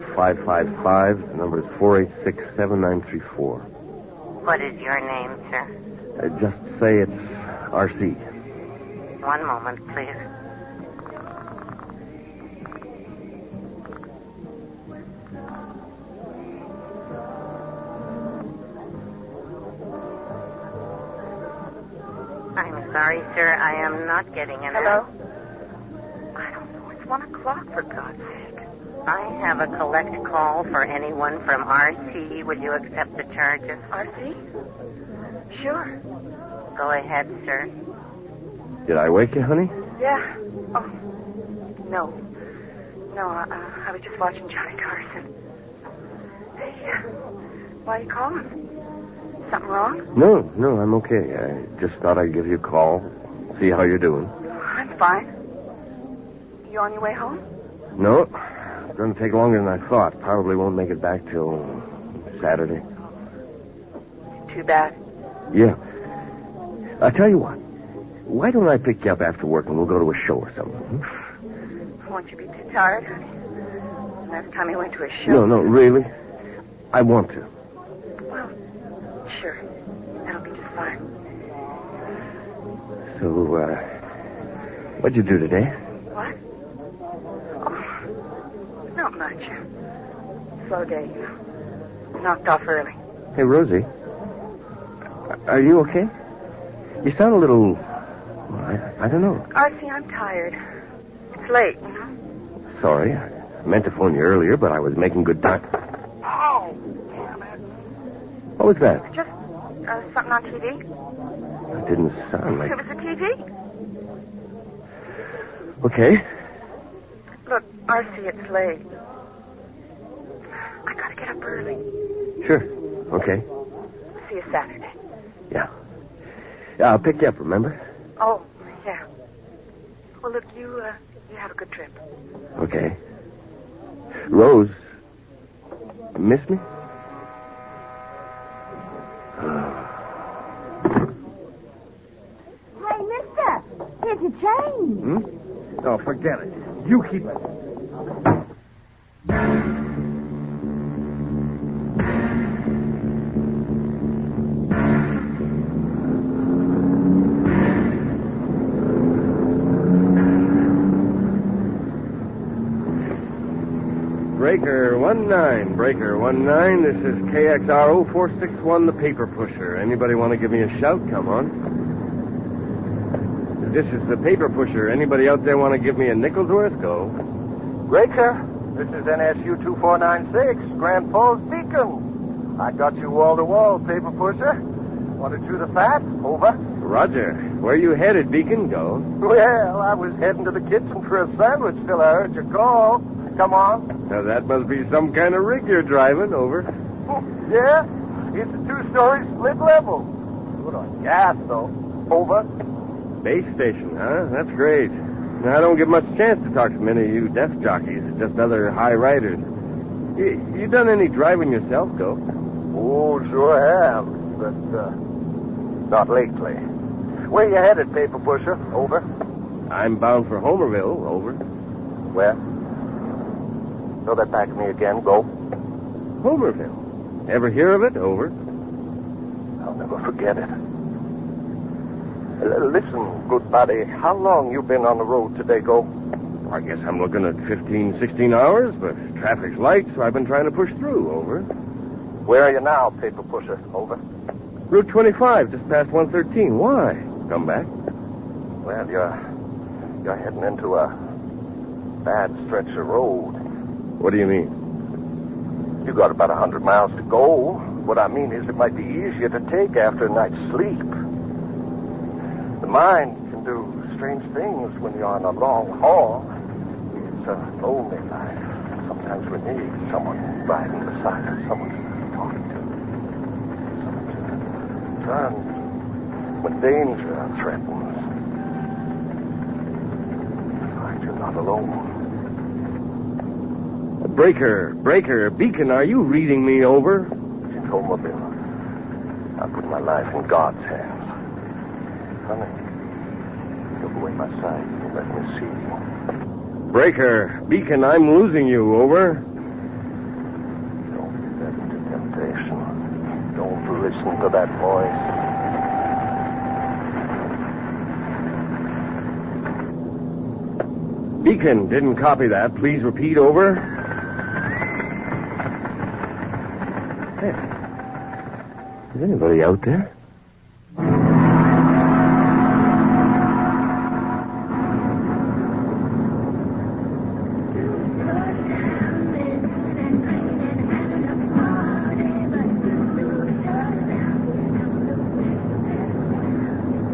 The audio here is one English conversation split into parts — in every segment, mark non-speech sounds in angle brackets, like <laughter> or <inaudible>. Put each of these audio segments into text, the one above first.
555. The number is 486-7934. What is your name, sir? Uh, just say it's RC. One moment, please. I'm sorry, sir. I am not getting an Hello? I don't know. It's one o'clock, for God's sake. I have a collect call for anyone from RC. Would you accept the charges? RC? Sure. Go ahead, sir. Did I wake you, honey? Yeah. Oh, no. No, uh, I was just watching Johnny Carson. Hey, uh, why are you calling? Something wrong? No, no, I'm okay. I just thought I'd give you a call, see how you're doing. I'm fine. You on your way home? No, it's going to take longer than I thought. Probably won't make it back till Saturday. Too bad. Yeah. I tell you what. Why don't I pick you up after work and we'll go to a show or something? hmm? Won't you be too tired, honey? Last time we went to a show. No, no, really. I want to. Well, sure. That'll be just fine. So, uh, what'd you do today? What? Oh, not much. Slow day, you know. Knocked off early. Hey, Rosie. Are you okay? You sound a little. well, I, I don't know. RC, I'm tired. It's late, you know. Sorry. I meant to phone you earlier, but I was making good time. Oh, damn it. What was that? Just uh, something on TV? It didn't sound like. It was the TV. Okay. Look, RC, it's late. I gotta get up early. Sure. Okay. See you Saturday. Yeah. Yeah, I'll pick you up, remember? Oh, yeah. Well, look, you, uh, you have a good trip. Okay. Rose. Miss me? Hey, mister, here's your change. Hmm? Oh, forget it. You keep it. Breaker one nine, Breaker one nine. This is KXRO four six one, the paper pusher. Anybody want to give me a shout? Come on. This is the paper pusher. Anybody out there want to give me a nickel's worth? Go. Breaker, this is NSU 2496, Grand Falls Beacon. I got you wall to wall, paper pusher. Want to chew the fat? Over. Roger. Where you headed, Beacon? Go. Well, I was heading to the kitchen for a sandwich till I heard your call. Come on. Now that must be some kind of rig you're driving. Over. <laughs> Yeah? It's a two-story split level. Good on gas, though. Over. Base station, huh? That's great. Now, I don't get much chance to talk to many of you desk jockeys, just other high riders. You, you done any driving yourself, Go? Oh, sure have. But, uh, not lately. Where you headed, paper pusher? Over. I'm bound for Homerville. Over. Where? Throw that back at me again. Go. Homerville. Ever hear of it? Over. I'll never forget it. L- listen, good buddy. How long you been on the road today, Go? I guess I'm looking at 15, 16 hours, but traffic's light, so I've been trying to push through. Over. Where are you now, paper pusher? Over. Route 25, just past 113. Why? Come back. Well, you're you're heading into a bad stretch of road. What do you mean? You got about a hundred miles to go. What I mean is, it might be easier to take after a night's sleep. The mind can do strange things when you're on a long haul. It's a lonely life. Sometimes we need someone riding beside us, someone to talk to, someone to turn when danger threatens. Find you're not alone. Breaker, Breaker, Beacon, are you reading me over? It's Homerville. I put my life in God's hands. Honey, look away my sight and let me see you. Breaker, Beacon, I'm losing you. Over. Don't be led into temptation. Don't listen to that voice. Beacon didn't copy that. Please repeat over. Is anybody out there?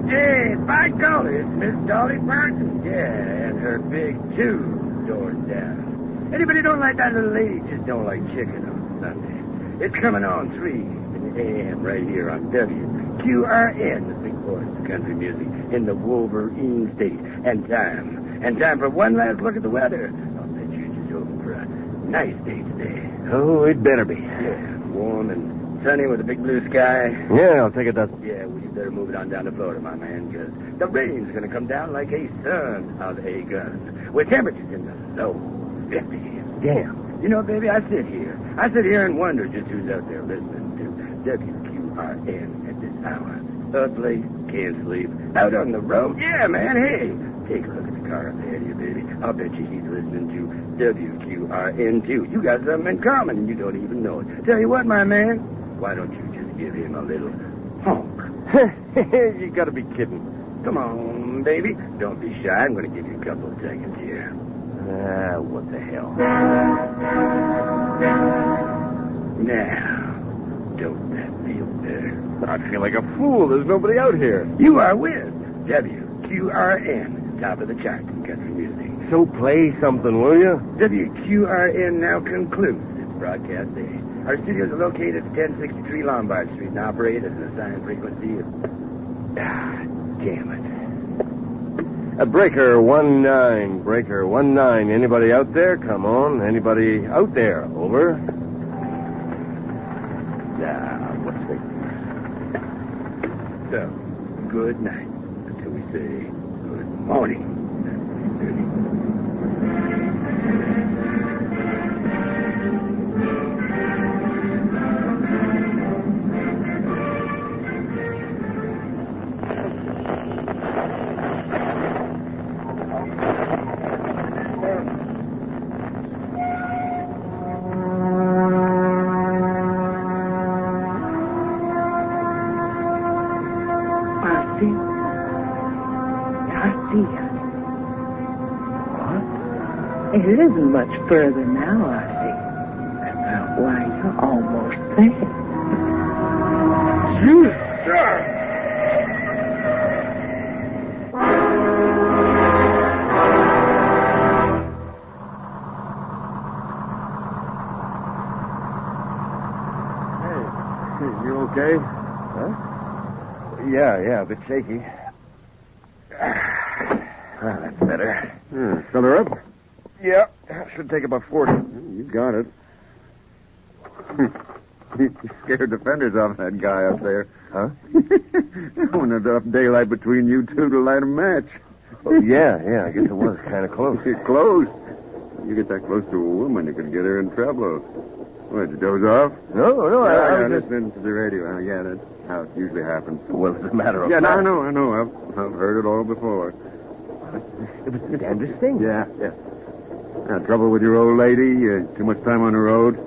Hey, by golly, it's Miss Dolly Parton. Yeah, and her big two doors down. Anybody don't like that little lady just don't like chicken on Sunday. It's coming on three AM right here on WQRN, the big voice of country music in the Wolverine state. And time. And time for one last look at the weather. I'll bet you just hoping for a nice day today. Oh, it better be. Yeah, warm and sunny with a big blue sky. Yeah, I'll take it that. Yeah, well, you better move it on down to Florida, my man, because the rain's going to come down like a son of a gun, with temperatures in the low 50s. Damn. You know, baby, I sit here. I sit here and wonder just who's out there listening to WQRN at this hour. Up late, can't sleep, out on the road. Yeah, man, hey, take a look at the car up ahead of you, baby. I'll bet you he's listening to WQRN, too. You got something in common, and you don't even know it. Tell you what, my man, why don't you just give him a little honk? <laughs> you gotta be kidding. Come on, baby. Don't be shy. I'm going to give you a couple of seconds here. Ah, what the hell? Now, don't? I feel like a fool. There's nobody out here. You are with WQRN, top of the chart in country music. So play something, will you? WQRN now concludes its broadcast day. Our studios are located at 1063 Lombard Street and operate at an assigned frequency of... Ah, damn it. A breaker one nine, breaker one nine. Anybody out there? Come on. Anybody out there? Over. The... So, good night until we say good morning. It isn't much further now, Archie. Why, you're almost there. You, sir! Hey, you okay? Huh? Yeah, yeah, a bit shaky. Ah, that's better. Yeah, fill her up? Yeah, should take about 40. You got it. <laughs> you scared the fenders off that guy up there. Huh? <laughs> when there's enough daylight between you two to light a match. Oh, yeah, yeah, I guess it was kind of close. <laughs> close. You get that close to a woman, you could get her in trouble. What, did you doze off? No, no, I, yeah, I yeah, was just... listening to the radio. Uh, yeah, that's how it usually happens. Well, it's a matter of Yeah, no. I know, I know. I've, I've heard it all before. It was the damnedest thing. Yeah, yeah. Yeah, trouble with your old lady? Uh, too much time on the road?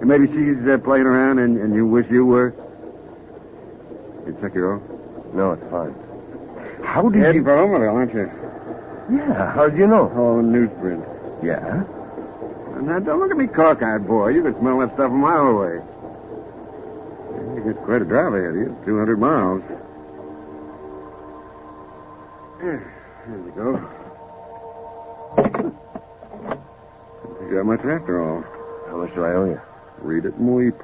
And maybe she's uh, playing around and, and you wish you were? You check your off? No, it's fine. How did Heading you... for Omaha, aren't you? Yeah, how did you know? Oh, newsprint. Yeah? Now, don't look at me cockeyed, boy. You can smell that stuff a mile away. It's quite a drive ahead of you. 200 miles. There you go. Got much after all. How much do I owe you? Read it and weep.